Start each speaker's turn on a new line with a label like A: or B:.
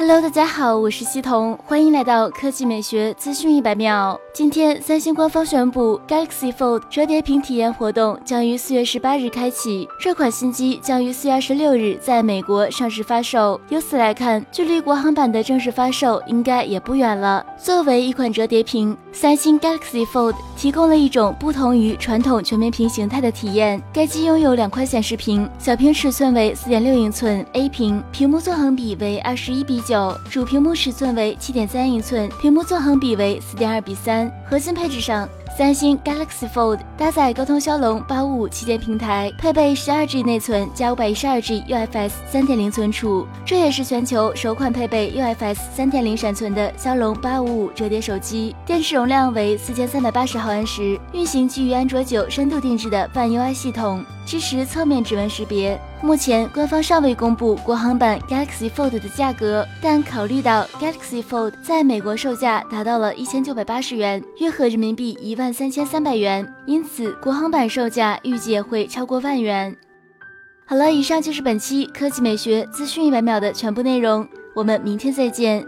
A: Hello，大家好，我是西彤，欢迎来到科技美学资讯一百秒。今天，三星官方宣布，Galaxy Fold 折叠屏体验活动将于四月十八日开启。这款新机将于四月二十六日在美国上市发售。由此来看，距离国行版的正式发售应该也不远了。作为一款折叠屏，三星 Galaxy Fold 提供了一种不同于传统全面屏形态的体验。该机拥有两块显示屏，小屏尺寸为四点六英寸 A 屏，屏幕纵横比为二十一比九。主屏幕尺寸为七点三英寸，屏幕纵横比为四点二比三。核心配置上，三星 Galaxy Fold 搭载高通骁龙八五五旗舰平台，配备十二 G 内存加五百一十二 G UFS 三点零存储，这也是全球首款配备 UFS 三点零闪存的骁龙八五五折叠手机。电池容量为四千三百八十毫安时，运行基于安卓九深度定制的泛 UI 系统。支持侧面指纹识别。目前官方尚未公布国行版 Galaxy Fold 的价格，但考虑到 Galaxy Fold 在美国售价达到了一千九百八十元，约合人民币一万三千三百元，因此国行版售价预计也会超过万元。好了，以上就是本期科技美学资讯一百秒的全部内容，我们明天再见。